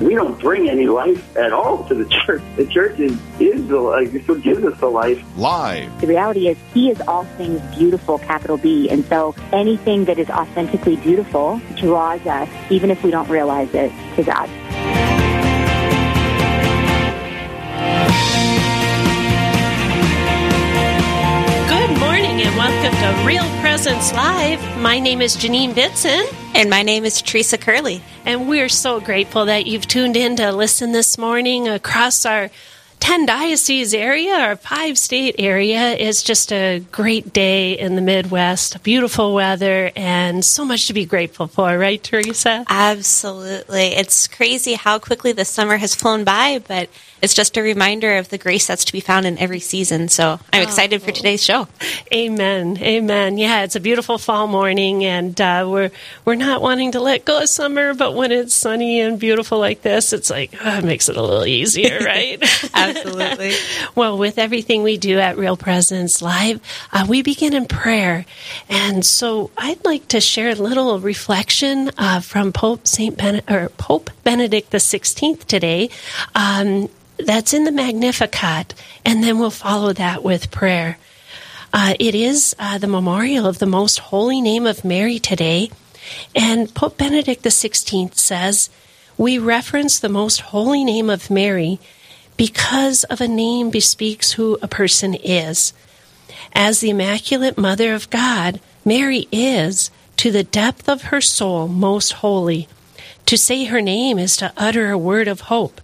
We don't bring any life at all to the church. The church is, is the life. It gives us the life. Live. The reality is, He is all things beautiful, capital B. And so anything that is authentically beautiful draws us, even if we don't realize it, to God. Good morning and welcome to Real Presence Live. My name is Janine Bitson. And my name is Teresa Curley. And we're so grateful that you've tuned in to listen this morning across our 10 diocese area, or five state area. is just a great day in the Midwest, beautiful weather, and so much to be grateful for, right, Teresa? Absolutely. It's crazy how quickly the summer has flown by, but it's just a reminder of the grace that's to be found in every season. So I'm excited for today's show. Amen. Amen. Yeah, it's a beautiful fall morning, and uh, we're we're not wanting to let go of summer, but when it's sunny and beautiful like this, it's like oh, it makes it a little easier, right? Absolutely. well, with everything we do at Real Presence Live, uh, we begin in prayer, and so I'd like to share a little reflection uh, from Pope Saint ben- or Pope Benedict the Sixteenth today. Um, that's in the Magnificat, and then we'll follow that with prayer. Uh, it is uh, the memorial of the most holy name of Mary today, and Pope Benedict XVI says, We reference the most holy name of Mary because of a name bespeaks who a person is. As the Immaculate Mother of God, Mary is, to the depth of her soul, most holy. To say her name is to utter a word of hope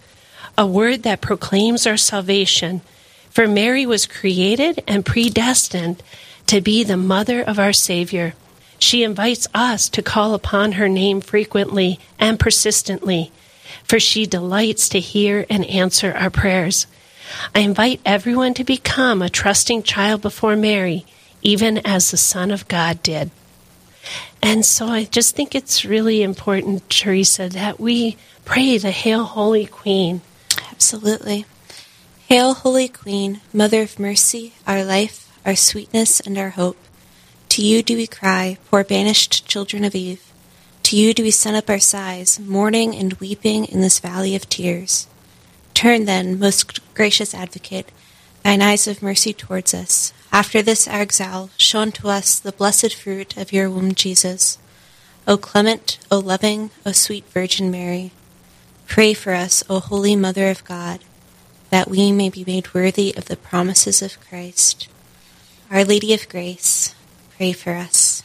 a word that proclaims our salvation. For Mary was created and predestined to be the mother of our Savior. She invites us to call upon her name frequently and persistently, for she delights to hear and answer our prayers. I invite everyone to become a trusting child before Mary, even as the Son of God did. And so I just think it's really important, Teresa, that we pray the Hail, Holy Queen. Absolutely. Hail, Holy Queen, Mother of Mercy, our life, our sweetness, and our hope. To you do we cry, poor banished children of Eve. To you do we send up our sighs, mourning and weeping in this valley of tears. Turn then, most gracious Advocate, thine eyes of mercy towards us. After this our exile, show unto us the blessed fruit of your womb, Jesus. O clement, O loving, O sweet Virgin Mary, Pray for us, O Holy Mother of God, that we may be made worthy of the promises of Christ. Our Lady of Grace, pray for us.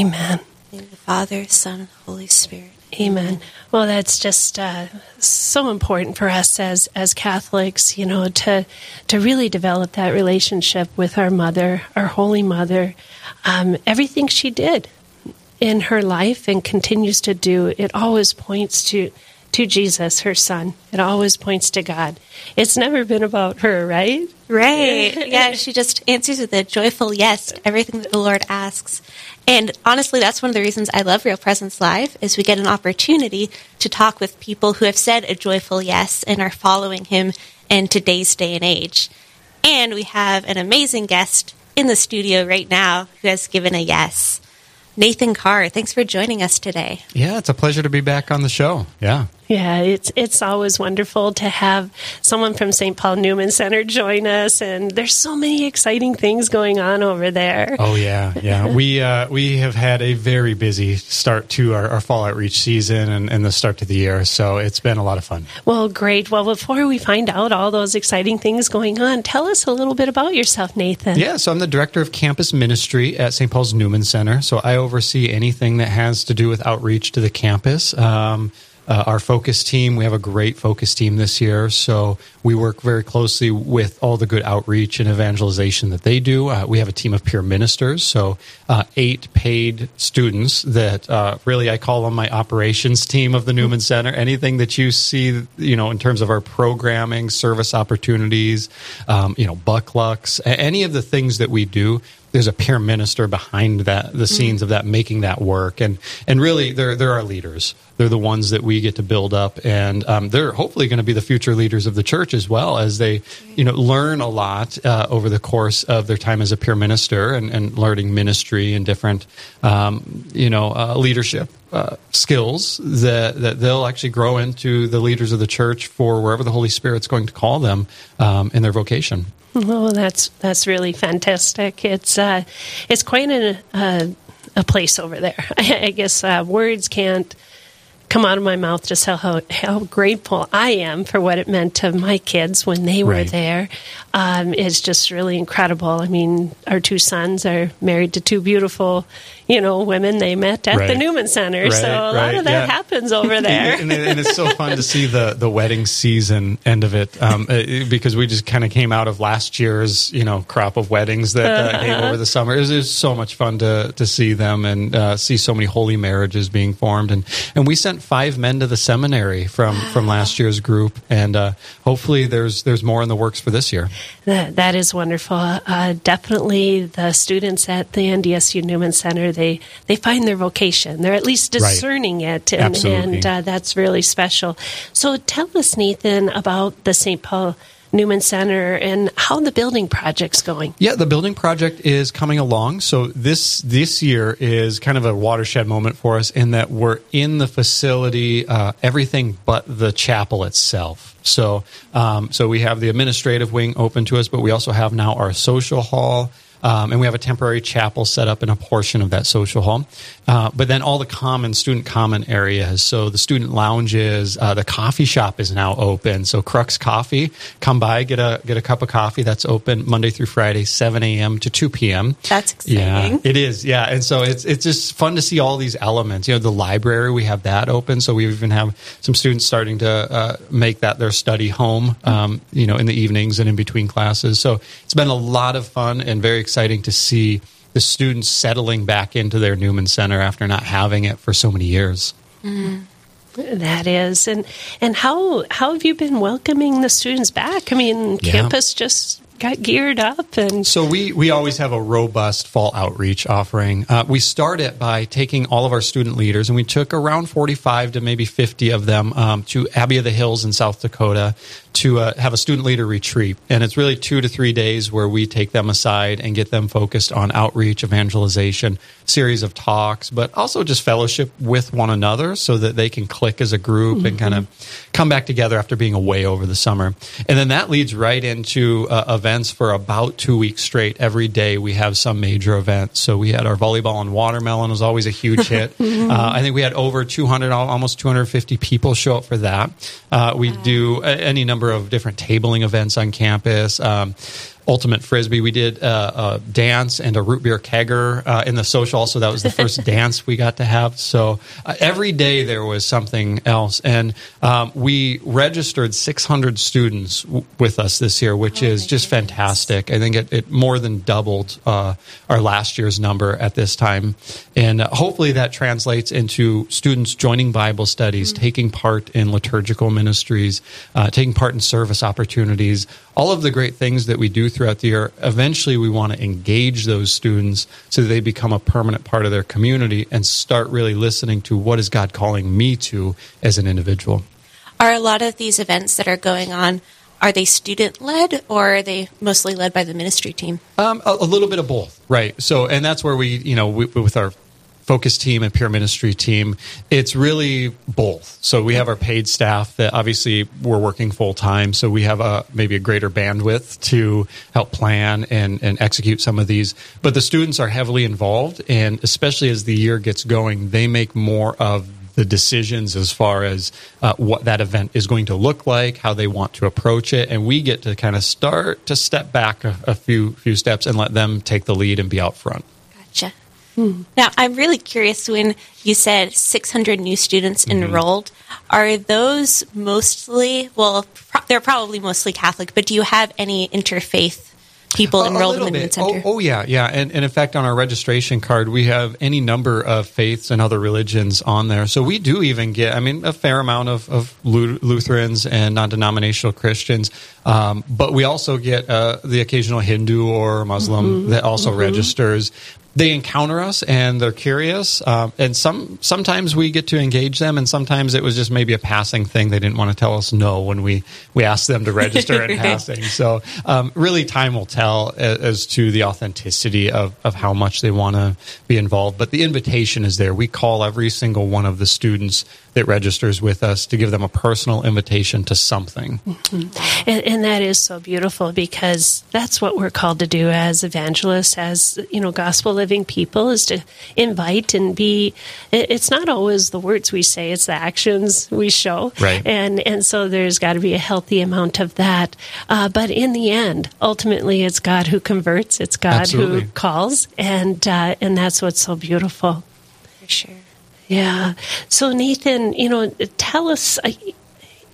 Amen. In the Father, Son, and Holy Spirit. Amen. Well, that's just uh, so important for us as as Catholics, you know, to to really develop that relationship with our mother, our Holy Mother. Um, everything she did in her life and continues to do, it always points to to Jesus, her son. It always points to God. It's never been about her, right? Right. Yeah, she just answers with a joyful yes to everything that the Lord asks. And honestly, that's one of the reasons I love Real Presence Live is we get an opportunity to talk with people who have said a joyful yes and are following him in today's day and age. And we have an amazing guest in the studio right now who has given a yes. Nathan Carr, thanks for joining us today. Yeah, it's a pleasure to be back on the show. Yeah. Yeah, it's it's always wonderful to have someone from St. Paul Newman Center join us, and there's so many exciting things going on over there. Oh yeah, yeah. we uh, we have had a very busy start to our, our fall outreach season and, and, the start to the year, so it's been a lot of fun. Well, great. Well, before we find out all those exciting things going on, tell us a little bit about yourself, Nathan. Yeah, so I'm the director of campus ministry at St. Paul's Newman Center. So I oversee anything that has to do with outreach to the campus. Um, uh, our focus team. We have a great focus team this year, so we work very closely with all the good outreach and evangelization that they do. Uh, we have a team of peer ministers, so uh, eight paid students that uh, really I call them my operations team of the Newman Center. Anything that you see, you know, in terms of our programming, service opportunities, um, you know, bucklucks, any of the things that we do there's a peer minister behind that the scenes of that making that work and and really they're they're our leaders they're the ones that we get to build up and um, they're hopefully going to be the future leaders of the church as well as they you know learn a lot uh, over the course of their time as a peer minister and, and learning ministry and different um, you know uh, leadership uh, skills that, that they'll actually grow into the leaders of the church for wherever the Holy Spirit's going to call them um, in their vocation. Oh, that's that's really fantastic. It's uh, it's quite a, a, a place over there. I, guess uh, words can't come out of my mouth just how, how, grateful I am for what it meant to my kids when they were Right. there. Um, it's just really incredible. I mean, our two sons are married to two beautiful, you know, women they met at the Newman Center. Right, so a lot of that yeah. happens over there. and, and it's so fun to see the the wedding season end of it um, uh, because we just kind of came out of last year's you know crop of weddings that uh, came over the summer. It was, it was so much fun to to see them and uh, see so many holy marriages being formed and and we sent five men to the seminary from from last year's group and uh, hopefully there's there's more in the works for this year. That, that is wonderful. Uh, definitely, the students at the NDSU Newman Center they they find their vocation. They're at least Right. discerning it, and, and uh, that's really special. So, tell us, Nathan, about the St. Paul Newman Center and how the building project's going. Yeah, the building project is coming along. So this this year is kind of a watershed moment for us in that we're in the facility, uh, everything but the chapel itself. So um, so we have the administrative wing open to us, but we also have now our social hall. Um, and we have a temporary chapel set up in a portion of that social hall. Uh, but then all the common student common areas. So the student lounges, uh, the coffee shop is now open. So Crux Coffee, come by, get a get a cup of coffee. That's open Monday through Friday, 7 a.m. to 2 p.m. That's Yeah, it is. Yeah, and so it's it's just fun to see all these elements. You know, the library we have that open, so we even have some students starting to uh, make that their study home. Um, you know, in the evenings and in between classes. So it's been a lot of fun and very exciting to see the students settling back into their Newman Center after not having it for so many years. Mm-hmm. That is, and and how how have you been welcoming the students back? I mean, Yeah. campus just got geared up, and So we, we always have a robust fall outreach offering. Uh, we start it by taking all of our student leaders, and we took around 45 to maybe 50 of them um, to Abbey of the Hills in South Dakota to uh, have a student leader retreat. And it's really two to three days where we take them aside and get them focused on outreach, evangelization, series of talks, but also just fellowship with one another so that they can click as a group and kind of come back together after being away over the summer. And then that leads right into uh, events for about two weeks straight. Every day we have some major event. So we had our volleyball and watermelon was always a huge hit. uh, I think we had over 200, almost 250 people show up for that. Uh, we do a- any number of different tabling events on campus. Um, Ultimate Frisbee. We did uh, a dance and a root beer kegger uh, in the social. So that was the first dance we got to have. So uh, every day there was something else. And um, we registered 600 students w- with us this year, which is just fantastic. I think it, it more than doubled uh, our last year's number at this time. And uh, hopefully that translates into students joining Bible studies, taking part in liturgical ministries, uh, taking part in service opportunities, all of the great things that we do throughout the year. Eventually, we want to engage those students so that they become a permanent part of their community and start really listening to what is God calling me to as an individual. Are a lot of these events that are going on, are they student led or are they mostly led by the ministry team? Um, a, a little bit of both, right? So, and that's where we, you know, we, with our focus team and peer ministry team, it's really both. So we have our paid staff that obviously we're working full time, so we have a maybe a greater bandwidth to help plan and and execute some of these. But the students are heavily involved, and especially as the year gets going, they make more of the decisions as far as uh, what that event is going to look like, how they want to approach it, and we get to kind of start to step back a, a few few steps and let them take the lead and be out front. Gotcha. Now, I'm really curious when you said 600 new students Mm-hmm. enrolled. Are those mostly, well, pro- they're probably mostly Catholic, but do you have any interfaith people enrolled in the Newman. Center? Oh, oh, yeah, yeah. And, and in fact, on our registration card, we have any number of faiths and other religions on there. So we do even get, I mean, a fair amount of, of Lutherans and non denominational Christians. Um, but we also get uh, the occasional Hindu or Muslim that also registers. They encounter us and they're curious, um, and some sometimes we get to engage them, and sometimes it was just maybe a passing thing. They didn't want to tell us no when we we asked them to register in passing. So um, really, time will tell as, as to the authenticity of, of how much they want to be involved. But the invitation is there. We call every single one of the students that registers with us to give them a personal invitation to something. And, and that is so beautiful because that's what we're called to do as evangelists, as you know, gospel living people, is to invite and be. It's not always the words we say; it's the actions we show. Right. And and so there's got to be a healthy amount of that. Uh, but in the end, ultimately, it's God who converts. It's God Absolutely. who calls, and uh, and that's what's so beautiful. For sure. Yeah. So Nathan, you know, tell us, uh,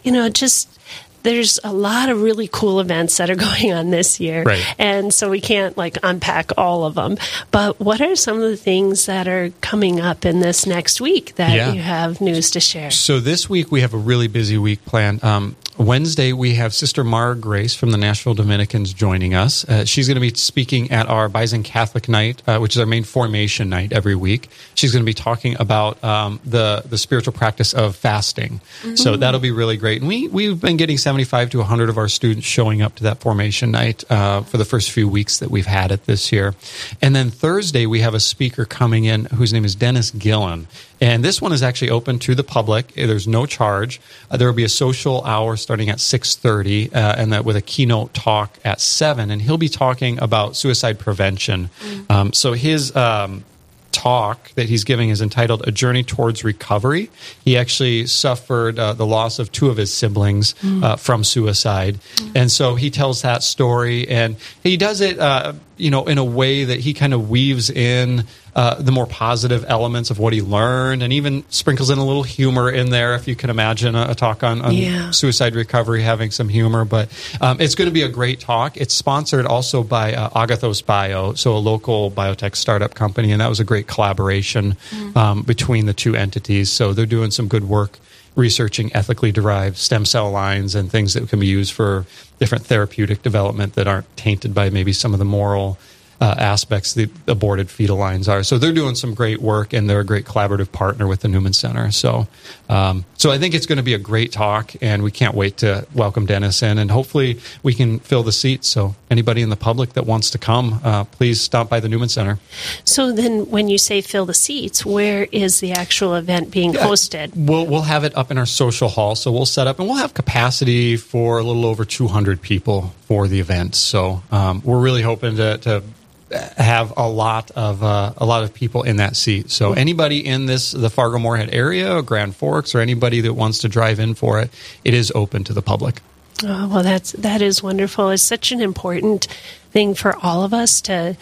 you know, just there's a lot of really cool events that are going on this year. Right. And so we can't like unpack all of them. But what are some of the things that are coming up in this next week that Yeah. you have news to share? So this week we have a really busy week planned. Um, Wednesday we have Sister Mara Grace from the Nashville Dominicans joining us. Uh, she's going to be speaking at our Bison Catholic Night, uh, which is our main formation night every week. She's going to be talking about um, the the spiritual practice of fasting. So that'll be really great. And we we've been getting seventy five to hundred of our students showing up to that formation night uh, for the first few weeks that we've had it this year. And then Thursday we have a speaker coming in whose name is Dennis Gillan. And this one is actually open to the public. There's no charge. Uh, there will be a social hour starting at 6:30, uh, and that with a keynote talk at seven. And he'll be talking about suicide prevention. Um, so his um, talk that he's giving is entitled "A Journey Towards Recovery." He actually suffered uh, the loss of two of his siblings uh, from suicide, and so he tells that story, and he does it, uh, you know, in a way that he kind of weaves in uh, the more positive elements of what he learned, and even sprinkles in a little humor in there, if you can imagine a, a talk on, on Yeah. suicide recovery having some humor. But um, it's going to be a great talk. It's sponsored also by uh, Agathos Bio, so a local biotech startup company, and that was a great collaboration um, between the two entities. So they're doing some good work researching ethically derived stem cell lines and things that can be used for different therapeutic development that aren't tainted by maybe some of the moral uh, aspects the aborted fetal lines are. So they're doing some great work, and they're a great collaborative partner with the Newman Center. So, um, so I think it's going to be a great talk, and we can't wait to welcome Dennis in, and hopefully we can fill the seats. So anybody in the public that wants to come, uh, please stop by the Newman Center. So then when you say fill the seats, where is the actual event being hosted? We'll we'll have it up in our social hall, so we'll set up and we'll have capacity for a little over 200 people for the event. So um, we're really hoping to, to have a lot of uh, a lot of people in that seat. So anybody in this the Fargo Moorhead area, Grand Forks, or anybody that wants to drive in for it, it is open to the public. Oh, well, that's that is wonderful. It's such an important thing for all of us to,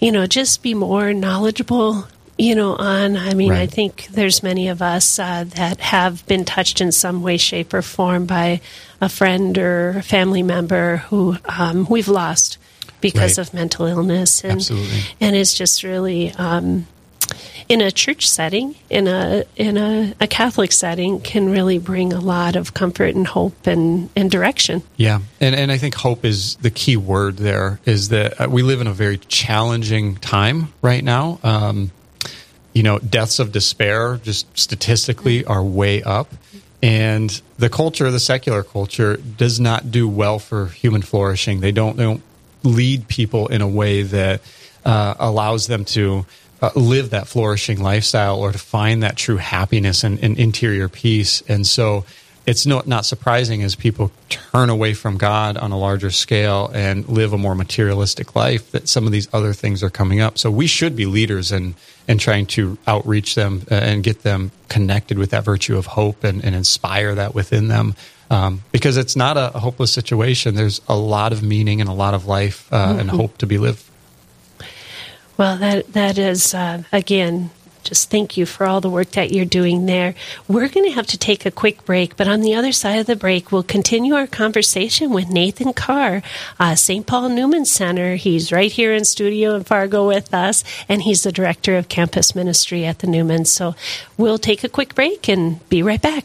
you know, just be more knowledgeable. You know, on. I mean, I think there's many of us uh, that have been touched in some way, shape, or form by a friend or a family member who um, we've lost because Right. of mental illness, and Absolutely. and it's just really. Um, in a church setting, in a in a, a Catholic setting, can really bring a lot of comfort and hope and, and direction. Yeah, and and I think hope is the key word. There is that uh, we live in a very challenging time right now. Um, you know, deaths of despair just statistically are way up, and the culture, the secular culture, does not do well for human flourishing. They don't they don't lead people in a way that uh, allows them to uh, live that flourishing lifestyle or to find that true happiness and, and interior peace. And so it's not, not surprising as people turn away from God on a larger scale and live a more materialistic life that some of these other things are coming up. So we should be leaders in, in trying to outreach them uh, and get them connected with that virtue of hope and, and inspire that within them. Um, because it's not a, a hopeless situation. There's a lot of meaning and a lot of life uh, and hope to be lived. Well, that that is uh, again just thank you for all the work that you're doing there. We're going to have to take a quick break, but on the other side of the break, we'll continue our conversation with Nathan Carr, uh, St. Paul Newman Center. He's right here in studio in Fargo with us, and he's the director of campus ministry at the Newman. So we'll take a quick break and be right back.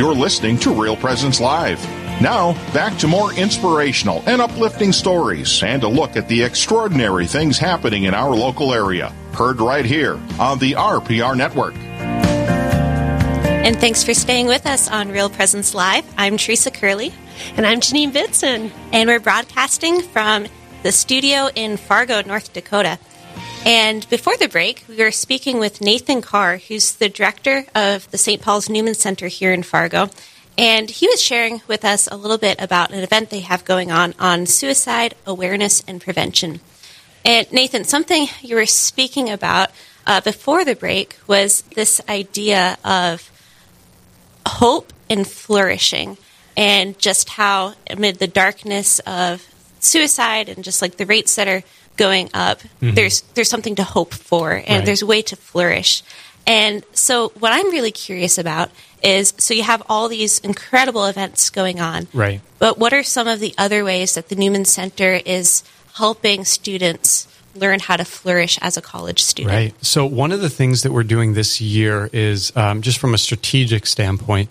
You're listening to Real Presence Live. Now, back to more inspirational and uplifting stories and a look at the extraordinary things happening in our local area. Heard right here on the RPR Network. And thanks for staying with us on Real Presence Live. I'm Teresa Curley. And I'm Janine Vitson. And we're broadcasting from the studio in Fargo, North Dakota. And before the break, we were speaking with Nathan Carr, who's the director of the St. Paul's Newman Center here in Fargo. And he was sharing with us a little bit about an event they have going on on suicide awareness and prevention. And Nathan, something you were speaking about uh, before the break was this idea of hope and flourishing, and just how amid the darkness of suicide and just like the rates that are going up, mm-hmm. there's there's something to hope for, and right. there's a way to flourish. And so, what I'm really curious about is so you have all these incredible events going on, right? But what are some of the other ways that the Newman Center is helping students learn how to flourish as a college student? Right. So, one of the things that we're doing this year is um, just from a strategic standpoint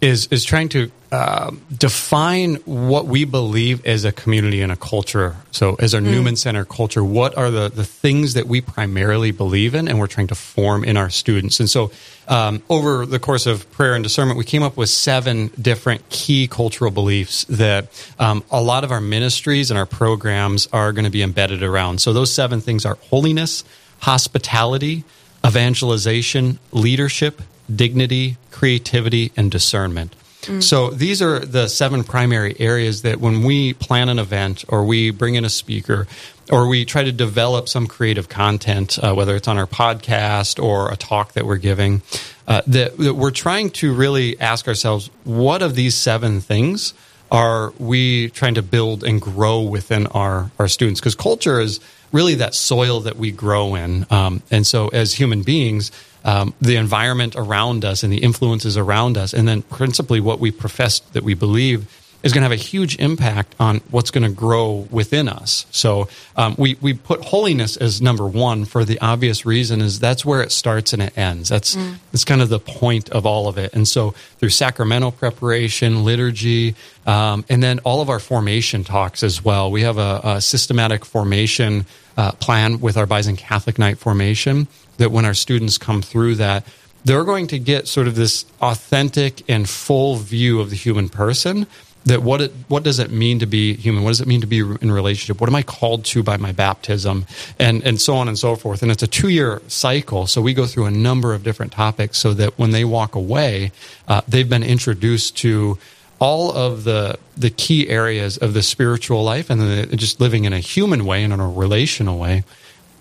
is is trying to uh, define what we believe as a community and a culture. So, as our mm. Newman Center culture, what are the the things that we primarily believe in, and we're trying to form in our students. And so, um, over the course of prayer and discernment, we came up with seven different key cultural beliefs that um, a lot of our ministries and our programs are going to be embedded around. So, those seven things are holiness, hospitality, evangelization, leadership, dignity, creativity, and discernment. Mm. So these are the seven primary areas that when we plan an event or we bring in a speaker or we try to develop some creative content, uh, whether it's on our podcast or a talk that we're giving, uh, that, that we're trying to really ask ourselves, what of these seven things are we trying to build and grow within our, our students? Because culture is really that soil that we grow in. Um, and so as human beings, um, the environment around us and the influences around us, and then principally what we profess that we believe is going to have a huge impact on what's going to grow within us. So um, we we put holiness as number one for the obvious reason is that's where it starts and it ends. That's mm. that's kind of the point of all of it. And so through sacramental preparation, liturgy, um, and then all of our formation talks as well. We have a, a systematic formation uh, plan with our Bison Catholic Night formation that when our students come through that they're going to get sort of this authentic and full view of the human person that what it, what does it mean to be human? What does it mean to be in relationship? What am I called to by my baptism? And and so on and so forth. And it's a two year cycle, so we go through a number of different topics, so that when they walk away, uh, they've been introduced to all of the the key areas of the spiritual life and the, just living in a human way and in a relational way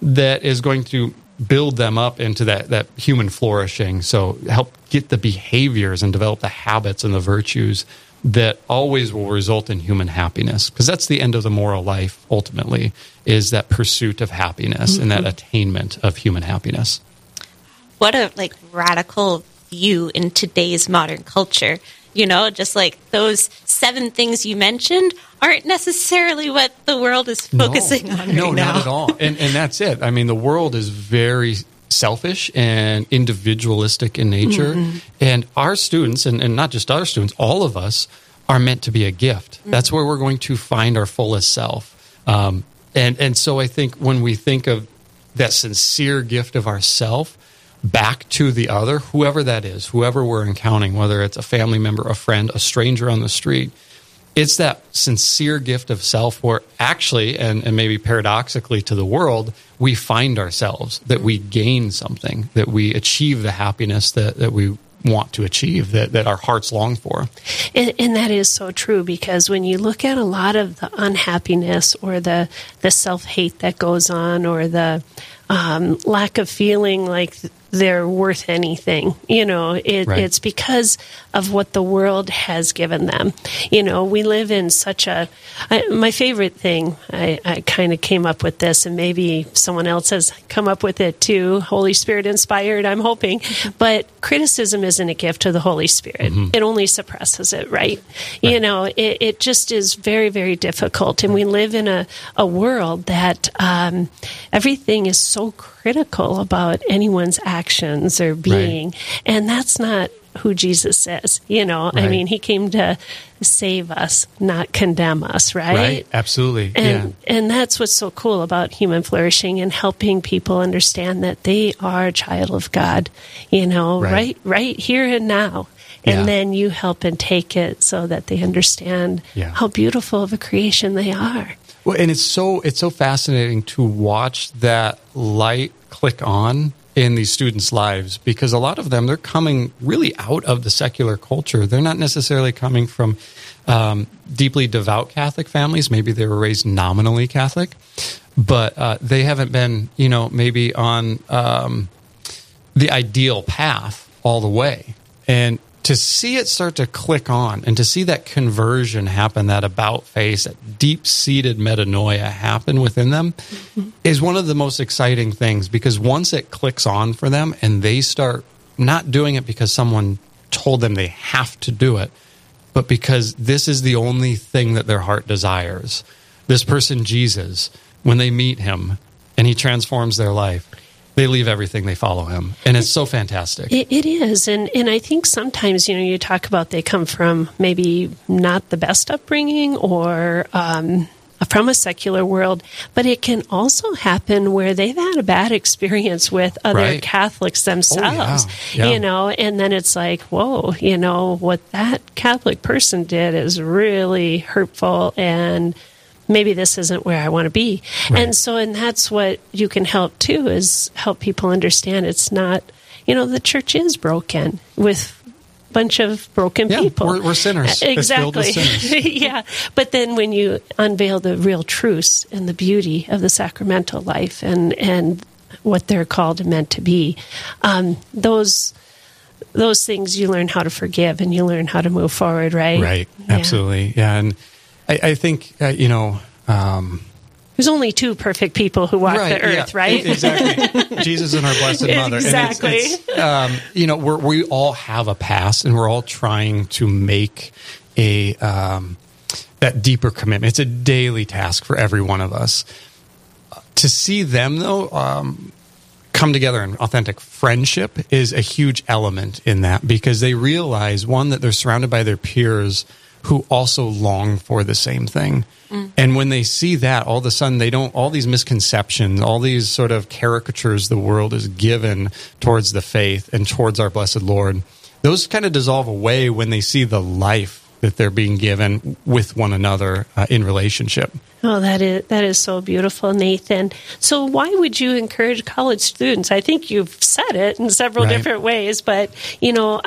that is going to build them up into that, that human flourishing. So help get the behaviors and develop the habits and the virtues that always will result in human happiness. Because that's the end of the moral life, ultimately, is that pursuit of happiness mm-hmm. and that mm-hmm. attainment of human happiness. What a like radical view in today's modern culture you know, just like those seven things you mentioned aren't necessarily what the world is focusing no, on right no, now. not at all. And, and that's it. I mean, the world is very selfish and individualistic in nature. Mm-hmm. And our students, and, and not just our students, all of us are meant to be a gift. Mm-hmm. That's where we're going to find our fullest self. Um, and, and so I think when we think of that sincere gift of ourself, back to the other, whoever that is, whoever we're encountering, whether it's a family member, a friend, a stranger on the street. It's that sincere gift of self where actually, and, and maybe paradoxically to the world, we find ourselves, that we gain something, that we achieve the happiness that, that we want to achieve that, that our hearts long for. And, and, that is so true because when you look at a lot of the unhappiness or the, the self hate that goes on or the um, lack of feeling like they're worth anything. You know, it, right. it's because of what the world has given them. You know, we live in such a. I, my favorite thing, I, I kind of came up with this, and maybe someone else has come up with it too. Holy Spirit inspired, I'm hoping. But criticism isn't a gift to the Holy Spirit, mm-hmm. it only suppresses it, right? right. You know, it, it, just is very, very difficult. And we live in a, a world that um, everything is so critical about anyone's actions or being. Right. And that's not who Jesus is. You know, right. I mean, he came to save us, not condemn us, right? Right, absolutely. And yeah. and that's what's so cool about human flourishing and helping people understand that they are a child of God, you know, right right, right here and now. And yeah. then you help and take it so that they understand yeah. how beautiful of a creation they are. Well, and it's so it's so fascinating to watch that light click on in these students' lives because a lot of them they're coming really out of the secular culture. They're not necessarily coming from um, deeply devout Catholic families. Maybe they were raised nominally Catholic, but uh, they haven't been, you know, maybe on um, the ideal path all the way. And to see it start to click on and to see that conversion happen, that about face, that deep seated metanoia happen within them mm-hmm. is one of the most exciting things because once it clicks on for them and they start not doing it because someone told them they have to do it, but because this is the only thing that their heart desires. This person, Jesus, when they meet him and he transforms their life, they leave everything, they follow him. And it's so fantastic. it, it is. And, and I think sometimes, you know, you talk about they come from maybe not the best upbringing or, um, from a secular world, but it can also happen where they've had a bad experience with other right. Catholics themselves, oh, yeah. Yeah. you know, and then it's like, whoa, you know, what that Catholic person did is really hurtful and maybe this isn't where I want to be. Right. And so, and that's what you can help too is help people understand it's not, you know, the church is broken with a bunch of broken yeah, people. We're, we're sinners. Exactly. Sinners. yeah. But then when you unveil the real truths and the beauty of the sacramental life and, and what they're called and meant to be, um, those those things you learn how to forgive and you learn how to move forward, right? Right. Yeah. Absolutely. Yeah. And I, I think uh, you know. Um, there's only two perfect people who walk right, the earth, yeah, right? Exactly. Jesus and our Blessed Mother. Exactly. It's, it's, um, you know, we all have a past, and we're all trying to make a um, that deeper commitment. It's a daily task for every one of us. To see them, though, um, come together in authentic friendship is a huge element in that because they realize, one, that they're surrounded by their peers who also long for the same thing. Mm. And when they see that, all of a sudden they don't, all these misconceptions, all these sort of caricatures the world is given towards the faith and towards our blessed Lord, those kind of dissolve away when they see the life that they're being given with one another uh, in relationship. Oh, that is that is so beautiful, Nathan. So, why would you encourage college students? I think you've said it in several right. different ways, but you know,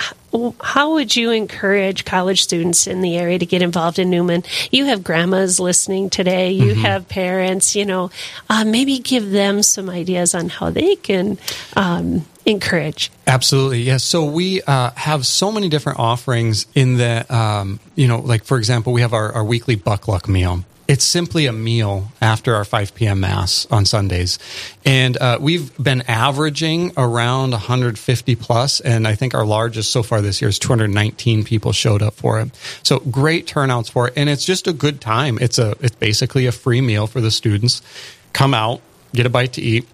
how would you encourage college students in the area to get involved in Newman? You have grandmas listening today. You mm-hmm. have parents. You know, uh, maybe give them some ideas on how they can. Um, encourage. Absolutely, yes. So we uh, have so many different offerings in the, um, you know, like for example, we have our, our weekly buck luck meal. It's simply a meal after our 5 p.m. Mass on Sundays. And uh, we've been averaging around 150 plus, and I think our largest so far this year is 219 people showed up for it. So great turnouts for it, and it's just a good time. It's a it's basically a free meal for the students. Come out, get a bite to eat,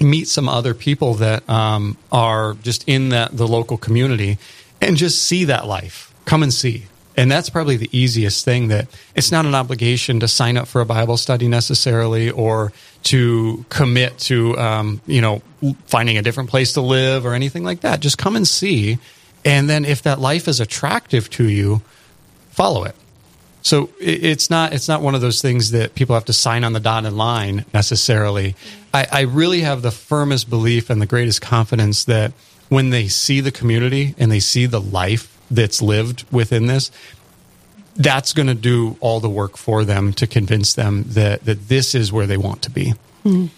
meet some other people that um, are just in that the local community, and just see that life. Come and see and that's probably the easiest thing that it's not an obligation to sign up for a bible study necessarily or to commit to um, you know finding a different place to live or anything like that. Just come and see. And then if that life is attractive to you follow it. So it's not it's not one of those things that people have to sign on the dotted line necessarily. I, I really have the firmest belief and the greatest confidence that when they see the community and they see the life that's lived within this, that's going to do all the work for them to convince them that, that this is where they want to be. Mm.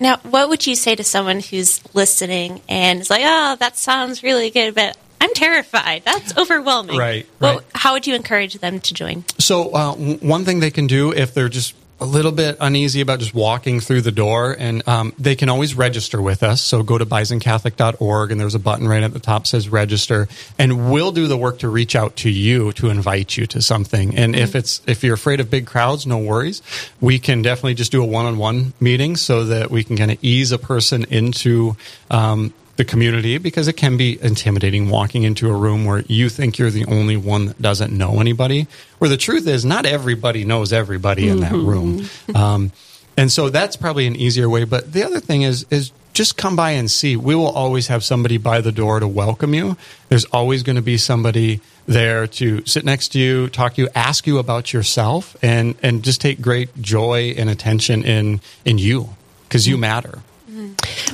Now, what would you say to someone who's listening and is like, oh, that sounds really good, but I'm terrified. That's overwhelming. Right. right. Well, how would you encourage them to join? So, uh, one thing they can do if they're just a little bit uneasy about just walking through the door, and um, they can always register with us. So go to bisoncatholic.org, and there's a button right at the top says register, and we'll do the work to reach out to you to invite you to something. And mm-hmm. if it's if you're afraid of big crowds, no worries. We can definitely just do a one-on-one meeting so that we can kind of ease a person into um, the community because it can be intimidating walking into a room where you think you're the only one that doesn't know anybody. Where the truth is, not everybody knows everybody in that room. Mm-hmm. Um, and so that's probably an easier way. But the other thing is, is just come by and see. We will always have somebody by the door to welcome you. There's always going to be somebody there to sit next to you, talk to you, ask you about yourself, and and just take great joy and attention in in you because you matter.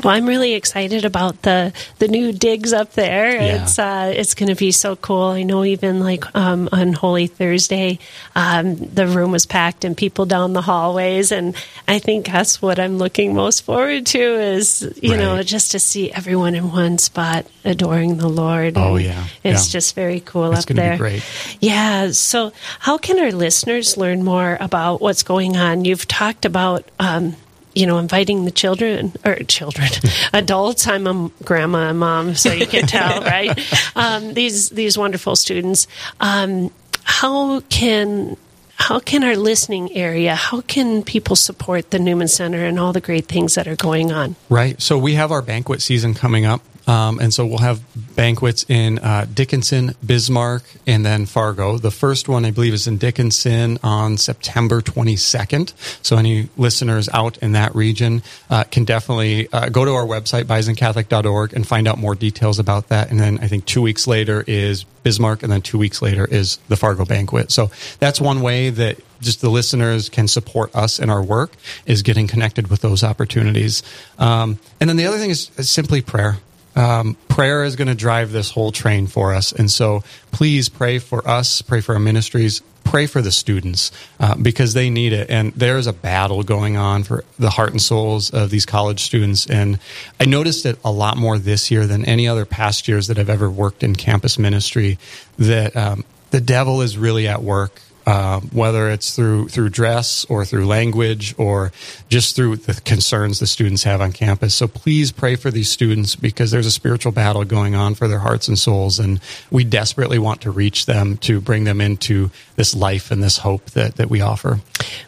Well, I'm really excited about the the new digs up there. Yeah. It's uh, it's going to be so cool. I know even like um, on Holy Thursday, um, the room was packed and people down the hallways, and I think that's what I'm looking most forward to is you right. know just to see everyone in one spot adoring the Lord. Oh yeah, it's yeah. just very cool it's up there. great. Yeah. So, how can our listeners learn more about what's going on? You've talked about. Um, you know, inviting the children or children, adults. I'm a grandma and mom, so you can tell, right? Um, these these wonderful students. Um, how can how can our listening area how can people support the newman center and all the great things that are going on right so we have our banquet season coming up um, and so we'll have banquets in uh, Dickinson, Bismarck, and then Fargo. The first one, I believe, is in Dickinson on September 22nd. So any listeners out in that region uh, can definitely uh, go to our website, bisoncatholic.org, and find out more details about that. And then I think two weeks later is Bismarck, and then two weeks later is the Fargo banquet. So that's one way that just the listeners can support us in our work is getting connected with those opportunities. Um, and then the other thing is, simply prayer um, prayer is going to drive this whole train for us. And so please pray for us, pray for our ministries, pray for the students uh, because they need it. And there's a battle going on for the heart and souls of these college students. And I noticed it a lot more this year than any other past years that I've ever worked in campus ministry that um, the devil is really at work uh, whether it's through through dress or through language or just through the concerns the students have on campus. So please pray for these students because there's a spiritual battle going on for their hearts and souls, and we desperately want to reach them to bring them into this life and this hope that, that we offer.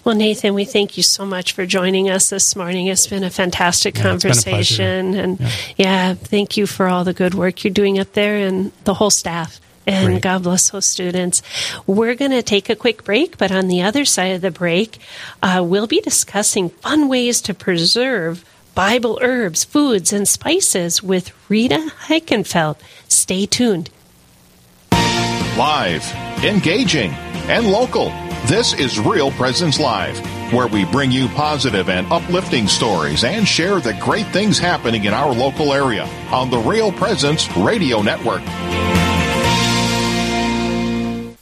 Well, Nathan, we thank you so much for joining us this morning. It's been a fantastic Yeah, a conversation. and Yeah. yeah. thank you for all the good work you're doing up there and the whole staff. And Great. God bless those students. We're going to take a quick break, but on the other side of the break, uh, we'll be discussing fun ways to preserve Bible herbs, foods, and spices with Rita Heikenfeld. Stay tuned. Live, engaging, and local. This is Real Presence Live, where we bring you positive and uplifting stories and share the great things happening in our local area on the Real Presence Radio Network.